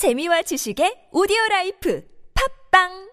재미와 지식의 오디오 라이프. 팝빵!